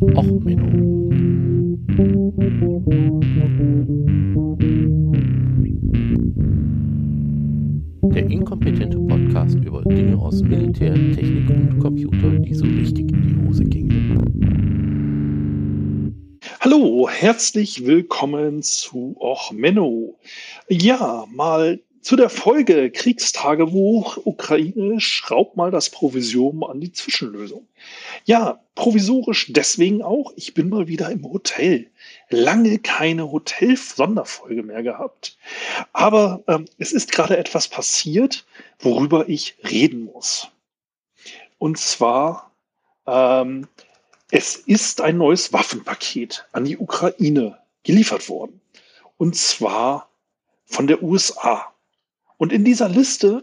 Och, Menno. Der inkompetente Podcast über Dinge aus Militär, Technik und Computer, die so richtig in die Hose gingen. Hallo, herzlich willkommen zu Och Menno. Ja, mal zu der Folge Kriegstagebuch Ukraine schraubt mal das Provisorium an die Zwischenlösung. Ja, provisorisch deswegen auch, ich bin mal wieder im Hotel. Lange keine Hotel-Sonderfolge mehr gehabt. Aber ähm, es ist gerade etwas passiert, worüber ich reden muss. Und zwar, ähm, es ist ein neues Waffenpaket an die Ukraine geliefert worden. Und zwar von der USA. Und in dieser Liste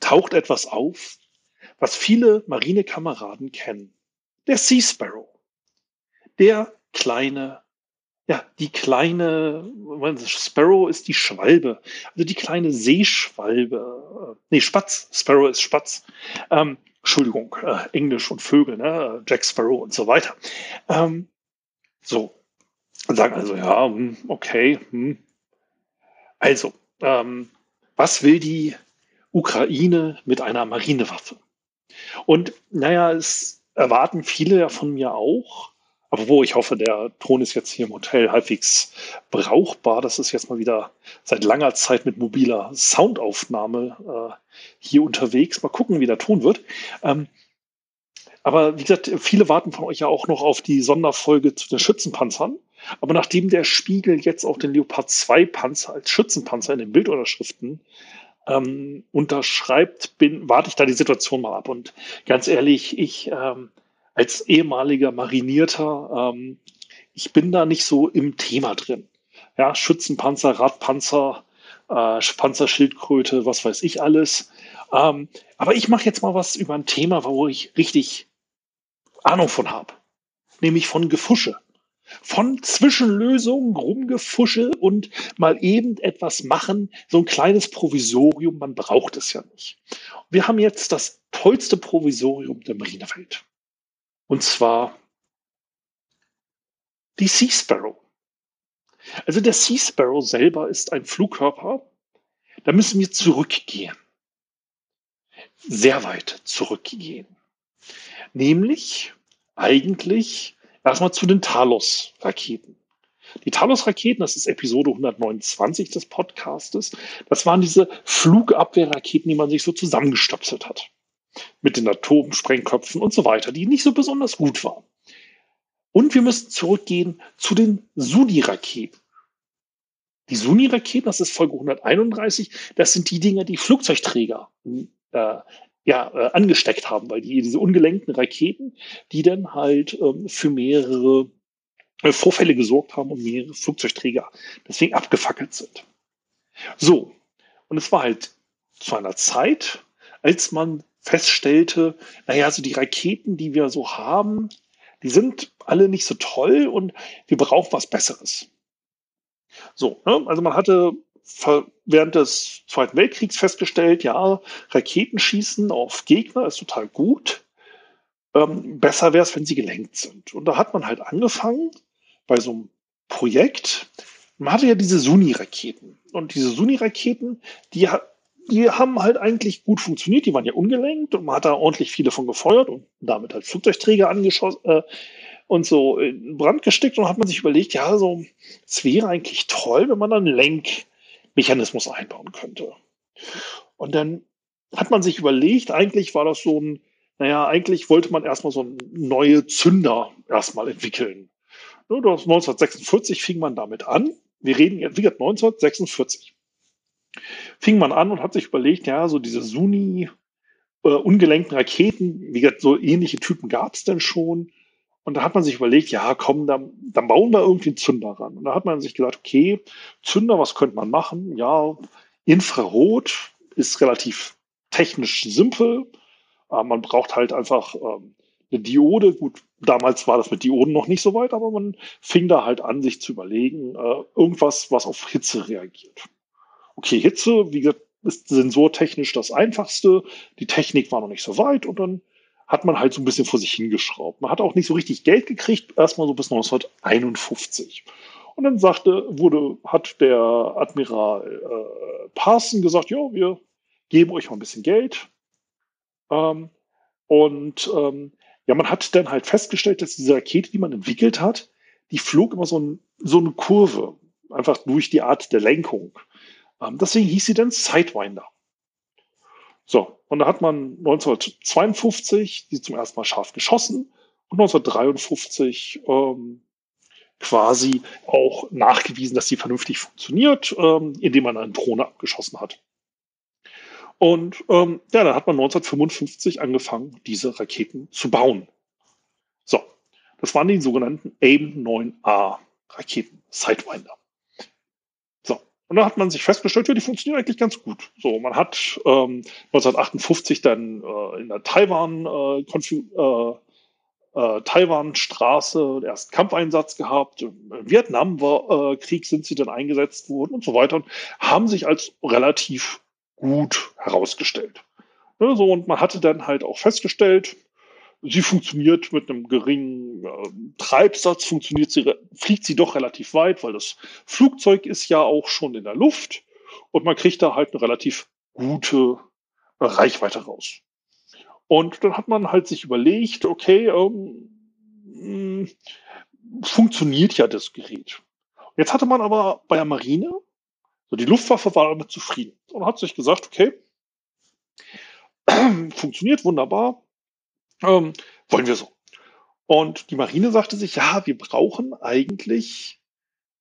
taucht etwas auf, was viele Marinekameraden kennen. Der Sea Sparrow. Der kleine, ja, die kleine, Sparrow ist die Schwalbe, also die kleine Seeschwalbe, äh, nee, Spatz, Sparrow ist Spatz. Ähm, Entschuldigung, äh, Englisch und Vögel, ne? Jack Sparrow und so weiter. Ähm, so, sagen also, ja, hm, okay, hm. also, ähm, was will die Ukraine mit einer Marinewaffe? Und naja, es erwarten viele ja von mir auch, aber wo ich hoffe, der Ton ist jetzt hier im Hotel halbwegs brauchbar. Das ist jetzt mal wieder seit langer Zeit mit mobiler Soundaufnahme äh, hier unterwegs. Mal gucken, wie der Ton wird. Ähm, aber wie gesagt, viele warten von euch ja auch noch auf die Sonderfolge zu den Schützenpanzern. Aber nachdem der Spiegel jetzt auch den Leopard 2 Panzer als Schützenpanzer in den Bildunterschriften ähm, unterschreibt, bin, warte ich da die Situation mal ab. Und ganz ehrlich, ich ähm, als ehemaliger Marinierter, ähm, ich bin da nicht so im Thema drin. Ja, Schützenpanzer, Radpanzer, äh, Panzerschildkröte, was weiß ich alles. Ähm, aber ich mache jetzt mal was über ein Thema, wo ich richtig Ahnung von habe. Nämlich von Gefusche von Zwischenlösungen, Rumgefusche und mal eben etwas machen, so ein kleines Provisorium, man braucht es ja nicht. Wir haben jetzt das tollste Provisorium der Marinewelt. Und zwar die Sea Sparrow. Also der Sea Sparrow selber ist ein Flugkörper, da müssen wir zurückgehen. Sehr weit zurückgehen. Nämlich eigentlich Erstmal zu den Talos-Raketen. Die Talos-Raketen, das ist Episode 129 des Podcastes, das waren diese Flugabwehrraketen, die man sich so zusammengestöpselt hat. Mit den Atomsprengköpfen und so weiter, die nicht so besonders gut waren. Und wir müssen zurückgehen zu den Suni-Raketen. Die Suni-Raketen, das ist Folge 131, das sind die Dinger, die Flugzeugträger äh, ja, äh, angesteckt haben, weil die diese ungelenkten Raketen, die dann halt ähm, für mehrere äh, Vorfälle gesorgt haben und mehrere Flugzeugträger deswegen abgefackelt sind. So, und es war halt zu einer Zeit, als man feststellte, naja, also die Raketen, die wir so haben, die sind alle nicht so toll und wir brauchen was Besseres. So, ne? also man hatte während des Zweiten Weltkriegs festgestellt, ja, Raketenschießen auf Gegner ist total gut. Ähm, besser wäre es, wenn sie gelenkt sind. Und da hat man halt angefangen bei so einem Projekt. Man hatte ja diese Suni-Raketen. Und diese Suni-Raketen, die, die haben halt eigentlich gut funktioniert. Die waren ja ungelenkt und man hat da ordentlich viele von gefeuert und damit halt Flugzeugträger angeschossen. Äh, und so in Brand gesteckt und hat man sich überlegt, ja, so, es wäre eigentlich toll, wenn man dann Lenk, Mechanismus einbauen könnte. Und dann hat man sich überlegt, eigentlich war das so ein, naja, eigentlich wollte man erstmal so neue Zünder erstmal entwickeln. Das 1946 fing man damit an. Wir reden jetzt, wie gesagt, 1946. Fing man an und hat sich überlegt, ja, so diese Suni, äh, ungelenkten Raketen, wie gesagt, so ähnliche Typen gab es denn schon. Und da hat man sich überlegt, ja, komm, dann, dann bauen wir irgendwie einen Zünder ran. Und da hat man sich gedacht, okay, Zünder, was könnte man machen? Ja, Infrarot ist relativ technisch simpel. Äh, man braucht halt einfach ähm, eine Diode. Gut, damals war das mit Dioden noch nicht so weit, aber man fing da halt an, sich zu überlegen, äh, irgendwas, was auf Hitze reagiert. Okay, Hitze, wie gesagt, ist sensortechnisch das Einfachste. Die Technik war noch nicht so weit und dann hat man halt so ein bisschen vor sich hingeschraubt. Man hat auch nicht so richtig Geld gekriegt, erstmal so bis 1951. Und dann sagte, wurde, hat der Admiral äh, Parson gesagt, ja, wir geben euch mal ein bisschen Geld. Ähm, und ähm, ja, man hat dann halt festgestellt, dass diese Rakete, die man entwickelt hat, die flog immer so, ein, so eine Kurve, einfach durch die Art der Lenkung. Ähm, deswegen hieß sie dann Sidewinder. So, und da hat man 1952 die zum ersten Mal scharf geschossen und 1953 ähm, quasi auch nachgewiesen, dass sie vernünftig funktioniert, ähm, indem man eine Drohne abgeschossen hat. Und ähm, ja, dann hat man 1955 angefangen, diese Raketen zu bauen. So, das waren die sogenannten AIM-9A Raketen, Sidewinder. Und da hat man sich festgestellt, ja, die funktionieren eigentlich ganz gut. So, man hat ähm, 1958 dann äh, in der Taiwan, äh, äh, äh, Taiwan-Straße den ersten Kampfeinsatz gehabt. Im Vietnam-Krieg sind sie dann eingesetzt worden und so weiter und haben sich als relativ gut herausgestellt. Ja, so, und man hatte dann halt auch festgestellt, sie funktioniert mit einem geringen äh, Treibsatz, funktioniert sie, fliegt sie doch relativ weit, weil das Flugzeug ist ja auch schon in der Luft und man kriegt da halt eine relativ gute Reichweite raus. Und dann hat man halt sich überlegt, okay, ähm, hm, funktioniert ja das Gerät. Jetzt hatte man aber bei der Marine, so die Luftwaffe war damit zufrieden und hat sich gesagt, okay, funktioniert wunderbar, ähm, wollen wir so. Und die Marine sagte sich, ja, wir brauchen eigentlich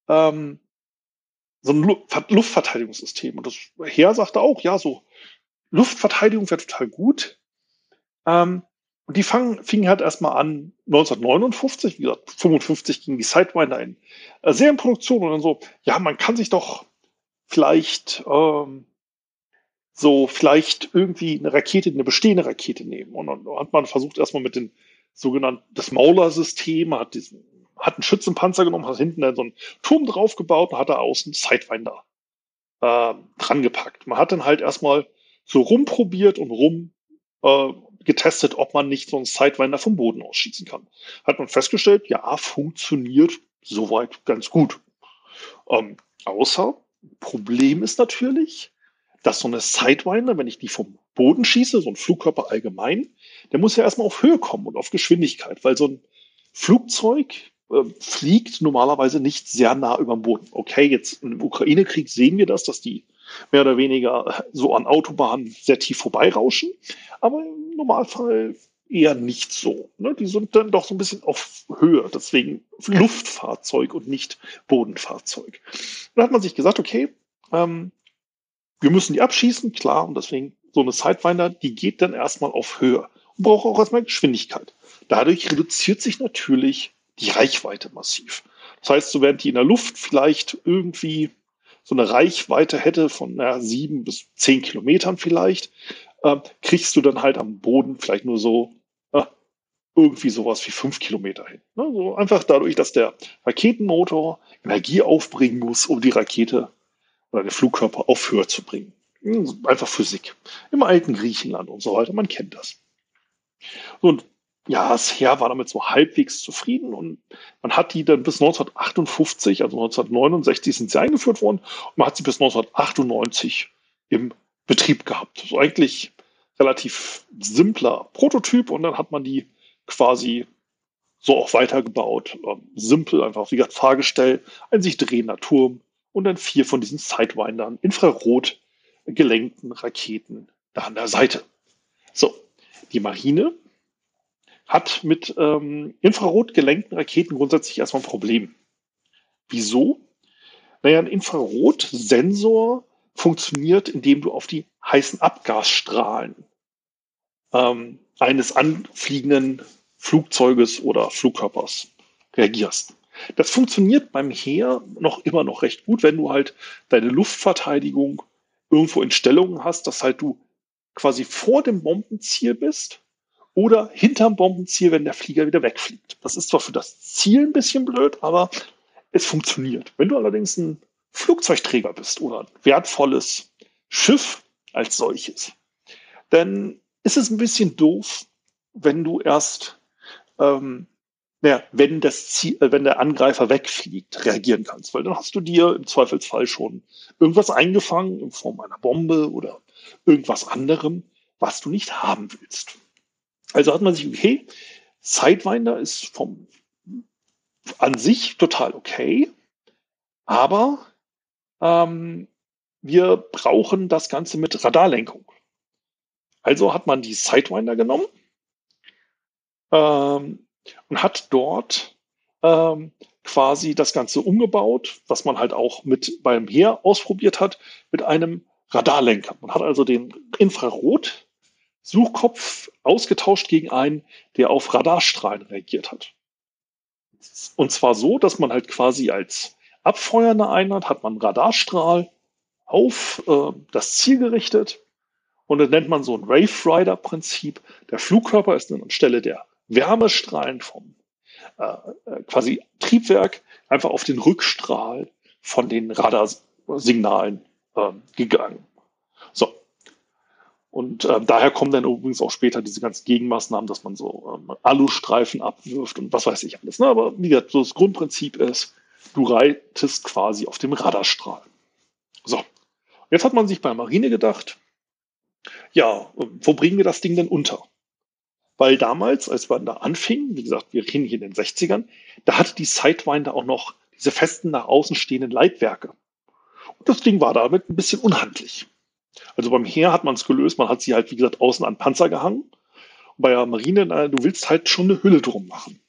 ähm, so ein Luftverteidigungssystem. Und das Heer sagte auch, ja, so Luftverteidigung wäre total gut. Ähm, und die fangen, fingen halt erstmal an 1959, wie gesagt, 55 ging die Sidewinder in äh, Serienproduktion und dann so, ja, man kann sich doch vielleicht ähm, so vielleicht irgendwie eine Rakete, eine bestehende Rakete nehmen. Und dann hat man versucht erstmal mit den sogenannten, das Mauler-System, hat diesen, hat einen Schützenpanzer genommen, hat hinten dann so einen Turm draufgebaut und hat da außen Sidewinder äh, dran gepackt. Man hat dann halt erstmal so rumprobiert und rum äh, getestet, ob man nicht so einen Sidewinder vom Boden ausschießen kann. Hat man festgestellt, ja, funktioniert soweit ganz gut. Ähm, außer Problem ist natürlich, dass so eine Sidewinder, wenn ich die vom Boden schieße, so ein Flugkörper allgemein, der muss ja erstmal auf Höhe kommen und auf Geschwindigkeit, weil so ein Flugzeug äh, fliegt normalerweise nicht sehr nah über dem Boden. Okay, jetzt im Ukraine-Krieg sehen wir das, dass die mehr oder weniger so an Autobahnen sehr tief vorbeirauschen, aber im Normalfall eher nicht so. Ne? Die sind dann doch so ein bisschen auf Höhe, deswegen Luftfahrzeug und nicht Bodenfahrzeug. Dann hat man sich gesagt, okay, ähm, wir müssen die abschießen, klar, und deswegen so eine Sidewinder, die geht dann erstmal auf Höhe und braucht auch erstmal Geschwindigkeit. Dadurch reduziert sich natürlich die Reichweite massiv. Das heißt, so während die in der Luft vielleicht irgendwie so eine Reichweite hätte von naja, sieben bis zehn Kilometern vielleicht, äh, kriegst du dann halt am Boden vielleicht nur so äh, irgendwie sowas wie fünf Kilometer hin. Ne? So einfach dadurch, dass der Raketenmotor Energie aufbringen muss, um die Rakete oder den Flugkörper auf Höhe zu bringen. Hm, einfach Physik. Im alten Griechenland und so weiter, man kennt das. Und ja, das Heer war damit so halbwegs zufrieden und man hat die dann bis 1958, also 1969 sind sie eingeführt worden und man hat sie bis 1998 im Betrieb gehabt. So eigentlich relativ simpler Prototyp und dann hat man die quasi so auch weitergebaut. Ähm, simpel, einfach wie gesagt Fahrgestell, ein sich drehender Turm, und dann vier von diesen Sidewindern, infrarot gelenkten Raketen da an der Seite. So, die Marine hat mit ähm, infrarot gelenkten Raketen grundsätzlich erstmal ein Problem. Wieso? Naja, ein Infrarotsensor funktioniert, indem du auf die heißen Abgasstrahlen ähm, eines anfliegenden Flugzeuges oder Flugkörpers reagierst. Das funktioniert beim Heer noch immer noch recht gut, wenn du halt deine Luftverteidigung irgendwo in Stellungen hast, dass halt du quasi vor dem Bombenziel bist oder hinterm Bombenziel, wenn der Flieger wieder wegfliegt. Das ist zwar für das Ziel ein bisschen blöd, aber es funktioniert. Wenn du allerdings ein Flugzeugträger bist oder ein wertvolles Schiff als solches, dann ist es ein bisschen doof, wenn du erst, ähm, naja, wenn das Ziel, äh, wenn der Angreifer wegfliegt, reagieren kannst, weil dann hast du dir im Zweifelsfall schon irgendwas eingefangen in Form einer Bombe oder irgendwas anderem, was du nicht haben willst. Also hat man sich, okay, Sidewinder ist vom an sich total okay, aber ähm, wir brauchen das Ganze mit Radarlenkung. Also hat man die Sidewinder genommen ähm, und hat dort ähm, quasi das Ganze umgebaut, was man halt auch mit beim Heer ausprobiert hat, mit einem Radarlenker. Man hat also den Infrarot-Suchkopf ausgetauscht gegen einen, der auf Radarstrahlen reagiert hat. Und zwar so, dass man halt quasi als abfeuernde Einheit hat man Radarstrahl auf äh, das Ziel gerichtet und das nennt man so ein Wave Rider Prinzip. Der Flugkörper ist dann anstelle der Wärmestrahlen vom äh, äh, quasi Triebwerk einfach auf den Rückstrahl von den Radarsignalen äh, gegangen. So. Und äh, daher kommen dann übrigens auch später diese ganzen Gegenmaßnahmen, dass man so ähm, Alustreifen abwirft und was weiß ich alles. Ne? Aber wie gesagt, so das Grundprinzip ist, du reitest quasi auf dem Radarstrahl. So. Jetzt hat man sich bei Marine gedacht, ja, wo bringen wir das Ding denn unter? Weil damals, als wir da anfingen, wie gesagt, wir reden hier in den 60ern, da hatte die Sidewinder auch noch diese festen nach außen stehenden Leitwerke. Und das Ding war damit ein bisschen unhandlich. Also beim Heer hat man es gelöst, man hat sie halt, wie gesagt, außen an Panzer gehangen. Und bei der Marine, na, du willst halt schon eine Hülle drum machen.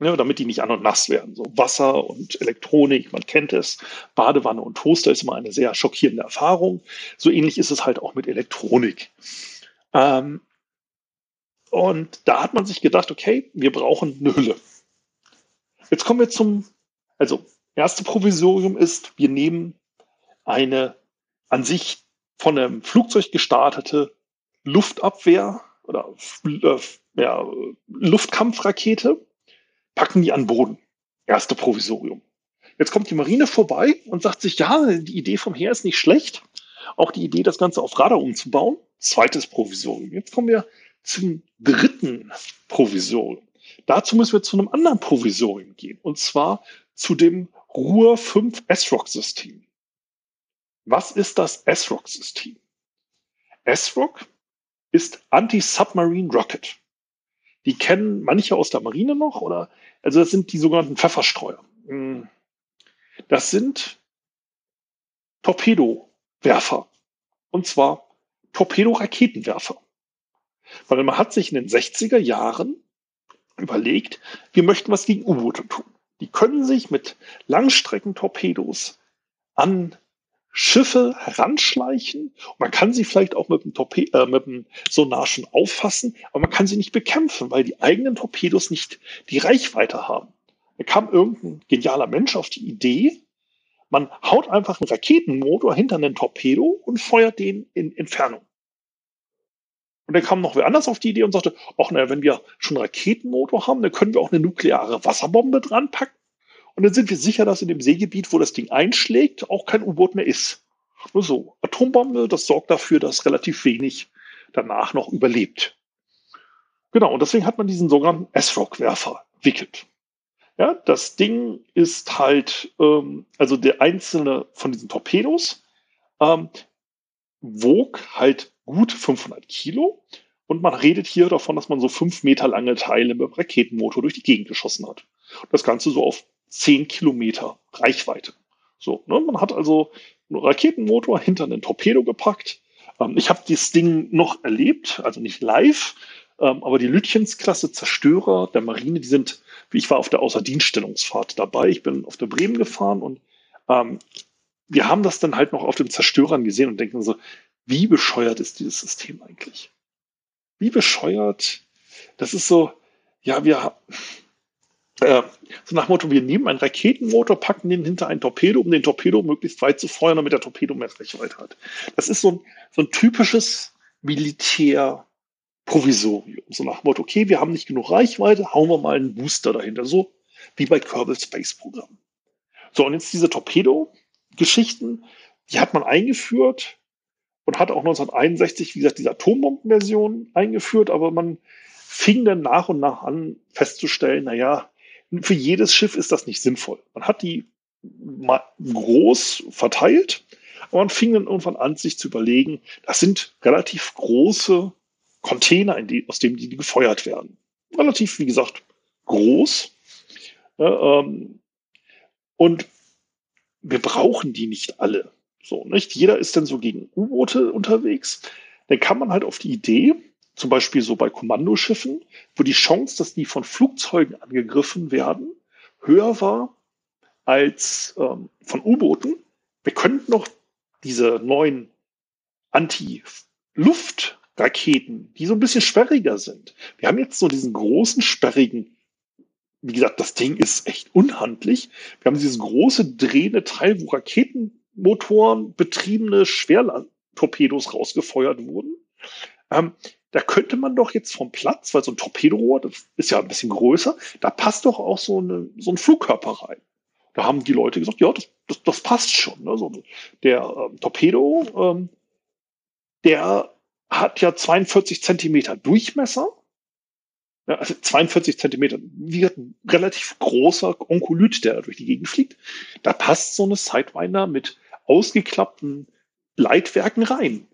Ja, damit die nicht an und nass werden. So Wasser und Elektronik, man kennt es. Badewanne und Toaster ist immer eine sehr schockierende Erfahrung. So ähnlich ist es halt auch mit Elektronik. Ähm, und da hat man sich gedacht, okay, wir brauchen eine Hülle. Jetzt kommen wir zum, also erste Provisorium ist, wir nehmen eine an sich von einem Flugzeug gestartete Luftabwehr oder äh, ja, Luftkampfrakete, packen die an Boden. Erste Provisorium. Jetzt kommt die Marine vorbei und sagt sich, ja, die Idee vom Heer ist nicht schlecht. Auch die Idee, das Ganze auf Radar umzubauen. Zweites Provisorium. Jetzt kommen wir zum dritten Provisorium. Dazu müssen wir zu einem anderen Provisorium gehen, und zwar zu dem Ruhr 5 S-Rock-System. Was ist das S-Rock-System? S-Rock ist Anti-Submarine Rocket. Die kennen manche aus der Marine noch, oder? Also das sind die sogenannten Pfefferstreuer. Hm. Das sind Torpedowerfer. Und zwar Torpedoraketenwerfer. Weil man hat sich in den 60er Jahren überlegt, wir möchten was gegen U-Boote tun. Die können sich mit Langstreckentorpedos an Schiffe heranschleichen. Man kann sie vielleicht auch mit dem, Torpe äh, mit dem Sonar schon auffassen, aber man kann sie nicht bekämpfen, weil die eigenen Torpedos nicht die Reichweite haben. Da kam irgendein genialer Mensch auf die Idee, man haut einfach einen Raketenmotor hinter einen Torpedo und feuert den in Entfernung. Und dann kam noch wer anders auf die Idee und sagte, ach naja, wenn wir schon einen Raketenmotor haben, dann können wir auch eine nukleare Wasserbombe dran packen. Und dann sind wir sicher, dass in dem Seegebiet, wo das Ding einschlägt, auch kein U-Boot mehr ist. Nur so. Atombombe, das sorgt dafür, dass relativ wenig danach noch überlebt. Genau, und deswegen hat man diesen sogenannten S-Rock-Werfer entwickelt. Ja, das Ding ist halt, ähm, also der einzelne von diesen Torpedos ähm, wog halt gut 500 Kilo. Und man redet hier davon, dass man so fünf Meter lange Teile mit Raketenmotor durch die Gegend geschossen hat. Das Ganze so auf 10 Kilometer Reichweite. So, ne? Man hat also einen Raketenmotor hinter einen Torpedo gepackt. Ähm, ich habe dieses Ding noch erlebt, also nicht live, ähm, aber die Lütchens-Klasse Zerstörer der Marine, die sind, ich war auf der Außerdienststellungsfahrt dabei. Ich bin auf der Bremen gefahren und ähm, wir haben das dann halt noch auf den Zerstörern gesehen und denken so, wie bescheuert ist dieses System eigentlich? Wie bescheuert? Das ist so, ja, wir, äh, so nach Motto, wir nehmen einen Raketenmotor, packen den hinter ein Torpedo, um den Torpedo möglichst weit zu feuern, damit der Torpedo mehr Reichweite hat. Das ist so ein, so ein typisches Militärprovisorium. So nach Motto, okay, wir haben nicht genug Reichweite, hauen wir mal einen Booster dahinter. So wie bei Kerbal Space Program. So, und jetzt diese Torpedo-Geschichten, die hat man eingeführt und hat auch 1961, wie gesagt, diese Atombombenversion eingeführt, aber man fing dann nach und nach an festzustellen, naja, für jedes Schiff ist das nicht sinnvoll. Man hat die mal groß verteilt, aber man fing dann irgendwann an, sich zu überlegen, das sind relativ große Container, die, aus denen die gefeuert werden. Relativ, wie gesagt, groß. Äh, ähm, und wir brauchen die nicht alle. So, nicht? Jeder ist dann so gegen U-Boote unterwegs. Dann kann man halt auf die Idee, zum Beispiel so bei Kommandoschiffen, wo die Chance, dass die von Flugzeugen angegriffen werden, höher war als ähm, von U-Booten. Wir könnten noch diese neuen Anti-Luft-Raketen, die so ein bisschen sperriger sind. Wir haben jetzt so diesen großen, sperrigen, wie gesagt, das Ding ist echt unhandlich. Wir haben dieses große drehende Teil, wo Raketenmotoren betriebene Schwerlandtorpedos rausgefeuert wurden. Ähm, da könnte man doch jetzt vom Platz, weil so ein Torpedorohr, das ist ja ein bisschen größer, da passt doch auch so, eine, so ein Flugkörper rein. Da haben die Leute gesagt, ja, das, das, das passt schon. Ne? So, der ähm, Torpedo, ähm, der hat ja 42 Zentimeter Durchmesser. Ja, also 42 Zentimeter, wie ein relativ großer Onkolyt, der da durch die Gegend fliegt. Da passt so eine Sidewinder mit ausgeklappten Leitwerken rein.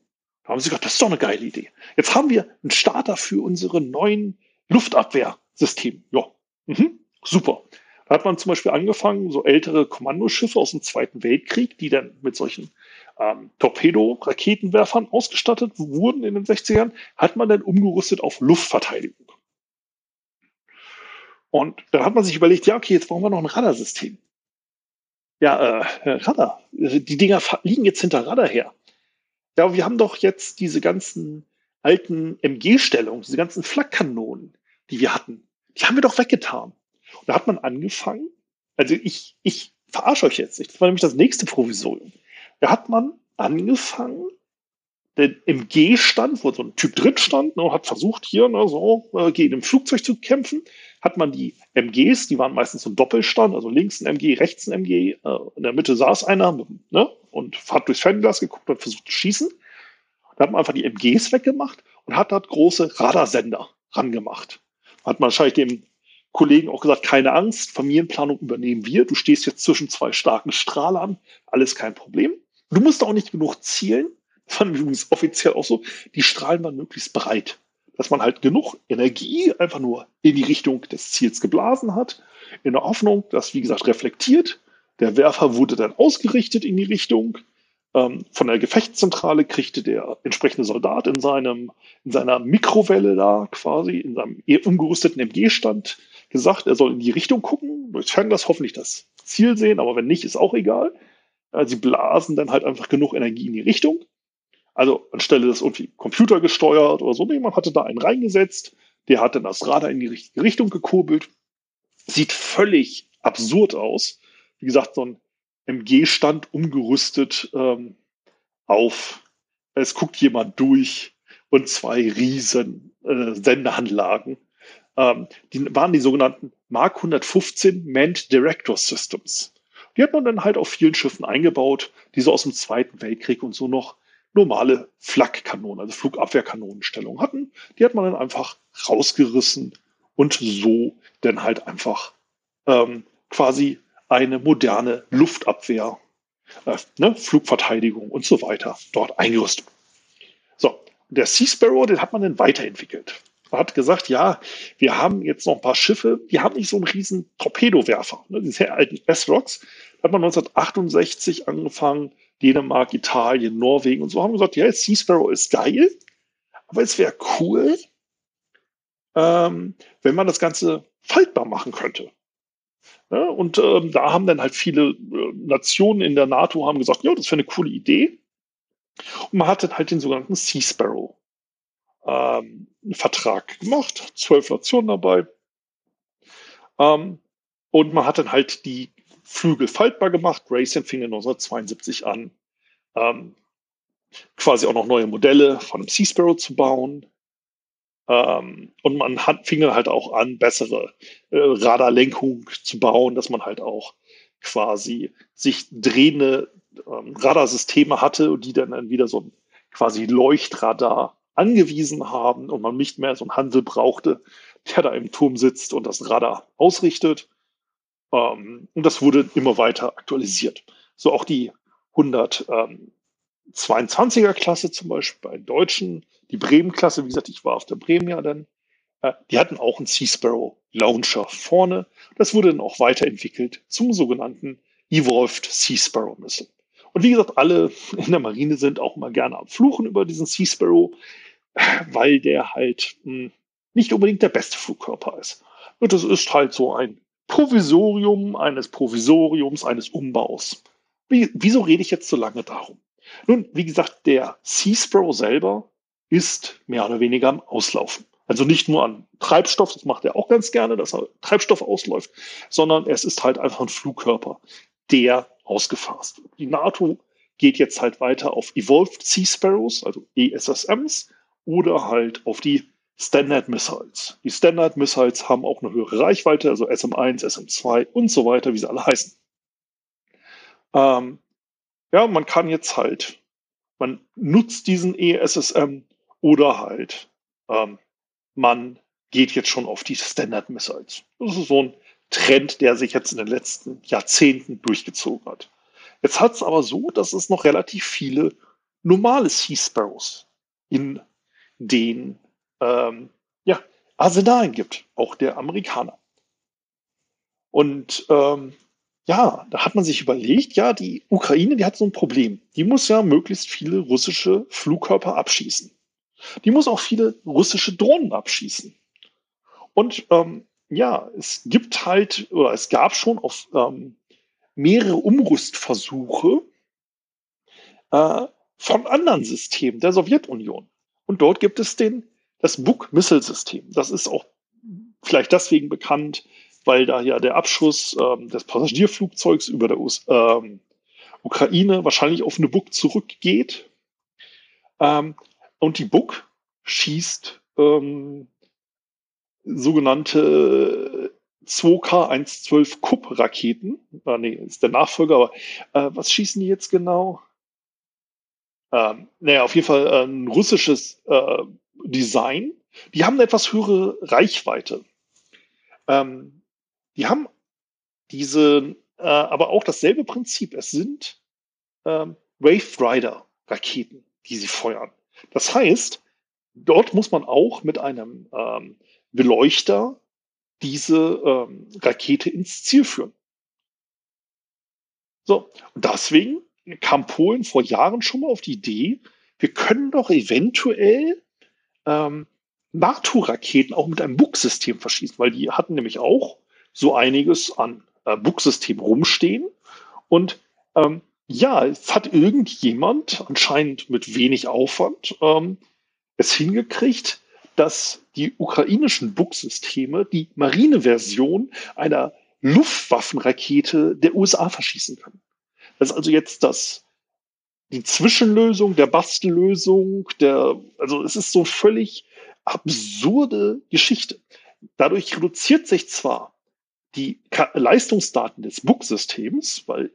Da haben sie gesagt, das ist doch eine geile Idee. Jetzt haben wir einen Starter für unsere neuen Luftabwehrsysteme. Ja, mhm, super. Da hat man zum Beispiel angefangen, so ältere Kommandoschiffe aus dem Zweiten Weltkrieg, die dann mit solchen ähm, Torpedo-Raketenwerfern ausgestattet wurden in den 60ern, hat man dann umgerüstet auf Luftverteidigung. Und dann hat man sich überlegt, ja, okay, jetzt brauchen wir noch ein Radarsystem. Ja, äh, Radar. Die Dinger liegen jetzt hinter Radar her ja, wir haben doch jetzt diese ganzen alten MG-Stellungen, diese ganzen Flakkanonen, die wir hatten, die haben wir doch weggetan. Und da hat man angefangen, also ich, ich verarsche euch jetzt nicht, das war nämlich das nächste Provisorium. Da hat man angefangen, den MG-Stand, wo so ein Typ drin stand, ne, hat versucht, hier ne, so äh, gegen ein Flugzeug zu kämpfen, hat man die MGs, die waren meistens so ein Doppelstand, also links ein MG, rechts ein MG, äh, in der Mitte saß einer ne, und hat durchs Fernglas geguckt und versucht zu schießen. Da hat man einfach die MGs weggemacht und hat dort große Radarsender rangemacht. Hat man wahrscheinlich dem Kollegen auch gesagt, keine Angst, Familienplanung übernehmen wir. Du stehst jetzt zwischen zwei starken Strahlern, alles kein Problem. Du musst auch nicht genug zielen. Das ich übrigens offiziell auch so. Die Strahlen waren möglichst breit dass man halt genug Energie einfach nur in die Richtung des Ziels geblasen hat, in der Hoffnung, dass, wie gesagt, reflektiert. Der Werfer wurde dann ausgerichtet in die Richtung. Ähm, von der Gefechtszentrale kriegte der entsprechende Soldat in, seinem, in seiner Mikrowelle da quasi, in seinem umgerüsteten MG-Stand gesagt, er soll in die Richtung gucken, durchs Fernglas hoffentlich das Ziel sehen, aber wenn nicht, ist auch egal. Äh, sie blasen dann halt einfach genug Energie in die Richtung. Also anstelle des irgendwie computergesteuert oder so, nee, man hatte da einen reingesetzt, der hat dann das Radar in die richtige Richtung gekurbelt. Sieht völlig absurd aus. Wie gesagt, so ein MG-Stand umgerüstet ähm, auf, es guckt jemand durch und zwei riesen äh, Sendeanlagen. Ähm, die waren die sogenannten Mark 115 Manned Director Systems. Die hat man dann halt auf vielen Schiffen eingebaut, die so aus dem Zweiten Weltkrieg und so noch normale Flakkanonen, also Flugabwehrkanonenstellung hatten. Die hat man dann einfach rausgerissen und so dann halt einfach ähm, quasi eine moderne Luftabwehr, äh, ne, Flugverteidigung und so weiter dort eingerüstet. So, der Sea Sparrow, den hat man dann weiterentwickelt. Man hat gesagt, ja, wir haben jetzt noch ein paar Schiffe, die haben nicht so einen riesen Torpedowerfer, ne, diese alten S-Rocks. Da hat man 1968 angefangen, Dänemark, Italien, Norwegen und so haben gesagt, ja, Sea Sparrow ist geil, aber es wäre cool, ähm, wenn man das Ganze faltbar machen könnte. Ja, und ähm, da haben dann halt viele äh, Nationen in der NATO haben gesagt, ja, das wäre eine coole Idee. Und man hat dann halt den sogenannten Sea Sparrow ähm, Vertrag gemacht, zwölf Nationen dabei. Ähm, und man hat dann halt die Flügel faltbar gemacht. Raytheon fing 1972 an, ähm, quasi auch noch neue Modelle von einem Sea Sparrow zu bauen. Ähm, und man hat, fing dann halt auch an, bessere äh, Radarlenkung zu bauen, dass man halt auch quasi sich drehende ähm, Radarsysteme hatte, die dann, dann wieder so ein quasi Leuchtradar angewiesen haben und man nicht mehr so einen Hansel brauchte, der da im Turm sitzt und das Radar ausrichtet. Ähm, und das wurde immer weiter aktualisiert. So auch die 122er Klasse zum Beispiel bei Deutschen, die Bremen-Klasse, wie gesagt, ich war auf der Bremen ja dann, äh, die hatten auch einen Sea Sparrow Launcher vorne. Das wurde dann auch weiterentwickelt zum sogenannten Evolved Sea Sparrow Missile. Und wie gesagt, alle in der Marine sind auch mal gerne am Fluchen über diesen Sea Sparrow, weil der halt mh, hm, nicht unbedingt der beste Flugkörper ist. Und das ist halt so ein Provisorium eines Provisoriums, eines Umbaus. Wie, wieso rede ich jetzt so lange darum? Nun, wie gesagt, der Sea Sparrow selber ist mehr oder weniger am Auslaufen. Also nicht nur an Treibstoff, das macht er auch ganz gerne, dass er Treibstoff ausläuft, sondern es ist halt einfach ein Flugkörper, der ausgefasst wird. Die NATO geht jetzt halt weiter auf Evolved Sea Sparrows, also ESSMs, oder halt auf die Standard Missiles. Die Standard Missiles haben auch eine höhere Reichweite, also SM1, SM2 und so weiter, wie sie alle heißen. Ähm, ja, man kann jetzt halt, man nutzt diesen ESSM oder halt ähm, man geht jetzt schon auf die Standard Missiles. Das ist so ein Trend, der sich jetzt in den letzten Jahrzehnten durchgezogen hat. Jetzt hat es aber so, dass es noch relativ viele normale Sea Sparrows in den ähm, ja, Arsenalen gibt, auch der Amerikaner. Und ähm, ja, da hat man sich überlegt, ja, die Ukraine, die hat so ein Problem. Die muss ja möglichst viele russische Flugkörper abschießen. Die muss auch viele russische Drohnen abschießen. Und ähm, ja, es gibt halt, oder es gab schon auf ähm, mehrere Umrüstversuche äh, von anderen Systemen der Sowjetunion. Und dort gibt es den, das Buk-Missile-System. Das ist auch vielleicht deswegen bekannt, weil da ja der Abschuss ähm, des Passagierflugzeugs über der US ähm, Ukraine wahrscheinlich auf eine Buk zurückgeht. Ähm, und die Buk schießt ähm, sogenannte 2K112 Kupp-Raketen. Ah, nee, ist der Nachfolger, aber äh, was schießen die jetzt genau? Ähm, naja, auf jeden Fall äh, ein russisches äh, Design. Die haben eine etwas höhere Reichweite. Ähm, die haben diese, äh, aber auch dasselbe Prinzip. Es sind ähm, Wave Rider Raketen, die sie feuern. Das heißt, dort muss man auch mit einem ähm, Beleuchter diese ähm, Rakete ins Ziel führen. So, und deswegen kam Polen vor Jahren schon mal auf die Idee, wir können doch eventuell ähm, NATO-Raketen auch mit einem Bug-System verschießen, weil die hatten nämlich auch so einiges an äh, Bug-Systemen rumstehen. Und ähm, ja, es hat irgendjemand anscheinend mit wenig Aufwand ähm, es hingekriegt, dass die ukrainischen Bug-Systeme die Marineversion einer Luftwaffenrakete der USA verschießen können. Das ist also jetzt das, die Zwischenlösung, der Bastellösung, der, also es ist so völlig absurde Geschichte. Dadurch reduziert sich zwar die Leistungsdaten des Bug-Systems, weil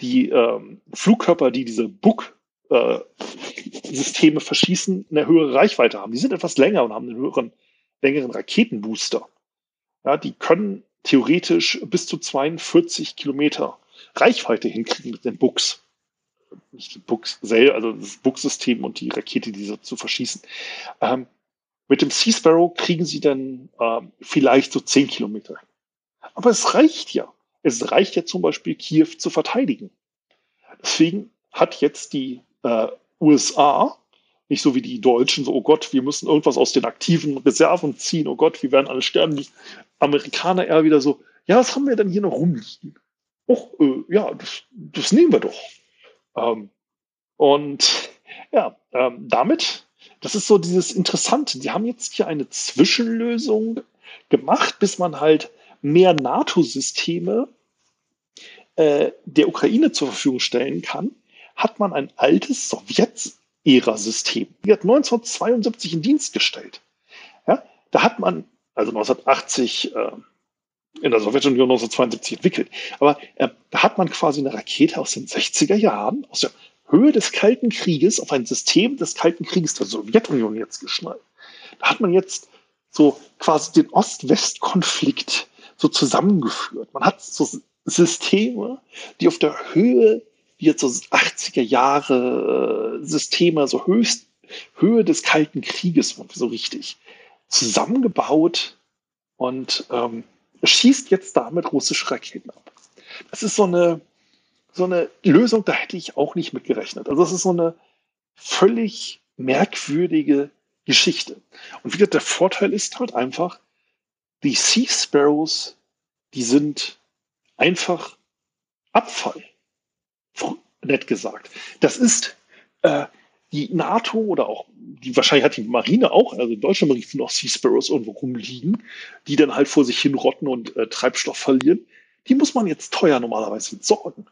die ähm, Flugkörper, die diese Bug-Systeme äh, verschießen, eine höhere Reichweite haben. Die sind etwas länger und haben einen höheren, längeren Raketenbooster. Ja, die können theoretisch bis zu 42 Kilometer Reichweite hinkriegen mit den Bugs. Bugs also das Bug-System und die Rakete, diese zu verschießen. Ähm, mit dem Sea Sparrow kriegen sie dann ähm, vielleicht so 10 Kilometer. Aber es reicht ja. Es reicht ja zum Beispiel, Kiew zu verteidigen. Deswegen hat jetzt die äh, USA, nicht so wie die Deutschen, so, oh Gott, wir müssen irgendwas aus den aktiven Reserven ziehen, oh Gott, wir werden alle sterben. Die Amerikaner eher wieder so, ja, was haben wir denn hier noch rumliegen? Och, äh, ja, das, das nehmen wir doch. Ähm, und ja, ähm, damit, das ist so dieses Interessante. Die haben jetzt hier eine Zwischenlösung gemacht, bis man halt mehr NATO-Systeme äh, der Ukraine zur Verfügung stellen kann, hat man ein altes Sowjet-Ära-System. Die hat 1972 in Dienst gestellt. Ja, da hat man, also 1980 äh, in der Sowjetunion 1972 entwickelt, aber äh, da hat man quasi eine Rakete aus den 60er Jahren, aus der Höhe des Kalten Krieges auf ein System des Kalten Krieges der Sowjetunion jetzt geschnallt. Da hat man jetzt so quasi den Ost-West-Konflikt so zusammengeführt. Man hat so Systeme, die auf der Höhe, wie jetzt so 80er Jahre äh, Systeme, so höchst Höhe des Kalten Krieges, so richtig, zusammengebaut und ähm, schießt jetzt damit russische Raketen ab. Das ist so eine, so eine Lösung, da hätte ich auch nicht mit gerechnet. Also das ist so eine völlig merkwürdige Geschichte. Und wieder der Vorteil ist halt einfach, die Sea Sparrows, die sind einfach Abfall. Nett gesagt. Das ist äh, die NATO oder auch, die wahrscheinlich hat die Marine auch, also in Deutschland Marine noch Sea Sparrows irgendwo rumliegen, die dann halt vor sich hin rotten und äh, Treibstoff verlieren. Die muss man jetzt teuer normalerweise entsorgen.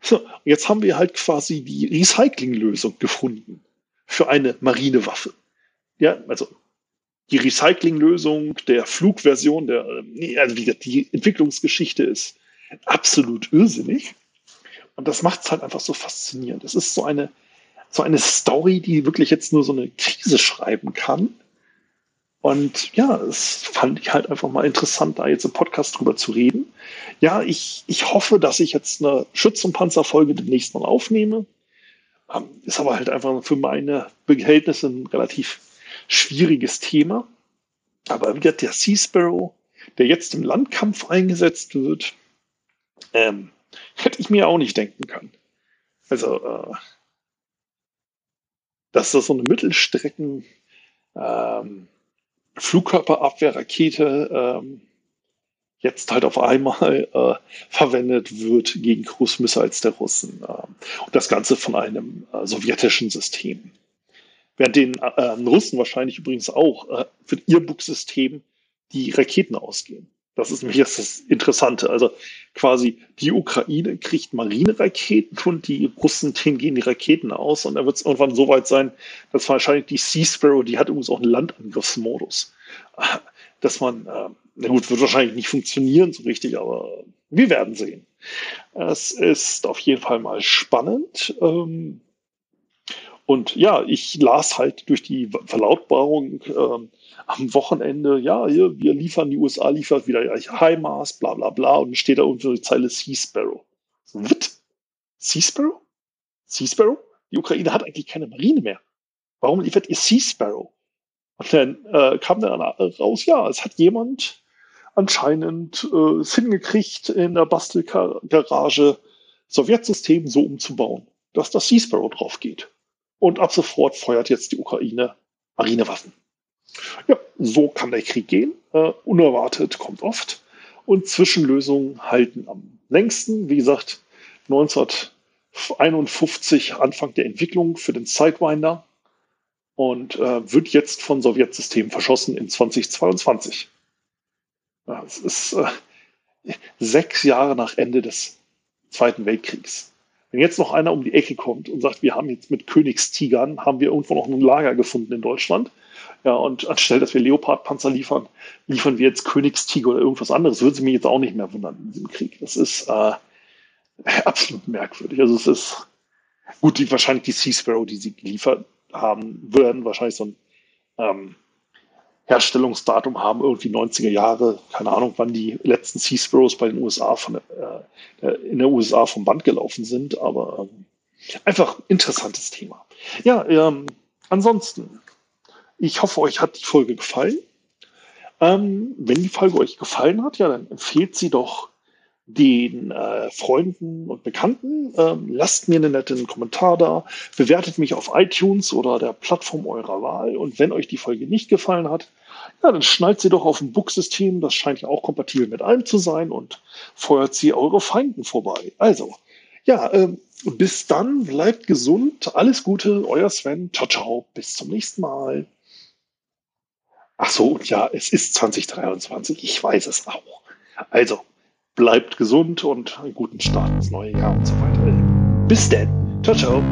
So, jetzt haben wir halt quasi die Recyclinglösung gefunden für eine Marinewaffe. Ja, also die Recyclinglösung der Flugversion, der, also wie gesagt, die Entwicklungsgeschichte ist absolut irrsinnig. Und das macht es halt einfach so faszinierend. Es ist so eine, so eine Story, die wirklich jetzt nur so eine Krise schreiben kann. Und ja, es fand ich halt einfach mal interessant, da jetzt im Podcast drüber zu reden. Ja, ich, ich hoffe, dass ich jetzt eine Schütz- und Panzerfolge demnächst mal aufnehme. Ähm, ist aber halt einfach für meine Behältnisse ein relativ schwieriges Thema. Aber wie gesagt, der Sea Sparrow, der jetzt im Landkampf eingesetzt wird, ähm, hätte ich mir auch nicht denken können. Also, äh, dass das so eine Mittelstrecken ähm, Flugkörperabwehrrakete ähm, jetzt halt auf einmal äh, verwendet wird gegen Cruise Missiles der Russen. Äh, und das Ganze von einem äh, sowjetischen System. Während den äh, Russen wahrscheinlich übrigens auch äh, für ihr Bugsystem die Raketen ausgehen. Das ist nämlich jetzt das Interessante. Also quasi die Ukraine kriegt Marineraketen und die Russen denen gehen die Raketen aus und dann wird es irgendwann so weit sein, dass wahrscheinlich die Sea Sparrow, die hat übrigens auch einen Landangriffsmodus, dass man, äh, na gut, wird wahrscheinlich nicht funktionieren so richtig, aber wir werden sehen. Es ist auf jeden Fall mal spannend. Ähm, und ja, ich las halt durch die Verlautbarung ähm, am Wochenende, ja, hier, wir liefern, die USA liefert wieder HIMARS, bla bla bla, und dann steht da unter die Zeile Sea Sparrow. Was? Sea Sparrow? Sea Sparrow? Die Ukraine hat eigentlich keine Marine mehr. Warum liefert ihr Sea Sparrow? Und dann äh, kam dann raus, ja, es hat jemand anscheinend äh, es hingekriegt, in der Bastelgarage Sowjetsystem so umzubauen, dass das Sea Sparrow drauf geht. Und ab sofort feuert jetzt die Ukraine Marinewaffen. Ja, so kann der Krieg gehen. Uh, unerwartet kommt oft. Und Zwischenlösungen halten am längsten. Wie gesagt, 1951 Anfang der Entwicklung für den Sidewinder und uh, wird jetzt von Sowjetsystemen verschossen in 2022. Ja, es ist uh, sechs Jahre nach Ende des Zweiten Weltkriegs. Wenn jetzt noch einer um die Ecke kommt und sagt, wir haben jetzt mit Königstigern, haben wir irgendwo noch ein Lager gefunden in Deutschland, ja, und anstelle, dass wir Leopardpanzer liefern, liefern wir jetzt Königstiger oder irgendwas anderes. Würde sie mich jetzt auch nicht mehr wundern in diesem Krieg. Das ist äh, absolut merkwürdig. Also es ist gut, die, wahrscheinlich die Sea Sparrow, die sie geliefert haben, würden wahrscheinlich so ein ähm, Herstellungsdatum haben, irgendwie 90er Jahre, keine Ahnung, wann die letzten Sea Sparrows bei den USA von, äh, in der USA vom Band gelaufen sind, aber ähm, einfach interessantes Thema. Ja, ähm, ansonsten, ich hoffe, euch hat die Folge gefallen. Ähm, wenn die Folge euch gefallen hat, ja, dann empfehlt sie doch den äh, Freunden und Bekannten. Ähm, lasst mir einen netten Kommentar da, bewertet mich auf iTunes oder der Plattform eurer Wahl. Und wenn euch die Folge nicht gefallen hat, ja, dann schnallt sie doch auf ein Book-System, das scheint ja auch kompatibel mit allem zu sein und feuert sie eure Feinden vorbei. Also, ja, ähm, bis dann, bleibt gesund, alles Gute, euer Sven, ciao, ciao, bis zum nächsten Mal. Ach so, und ja, es ist 2023, ich weiß es auch. Also, bleibt gesund und einen guten Start ins neue Jahr und so weiter. Bis denn. Ciao, ciao.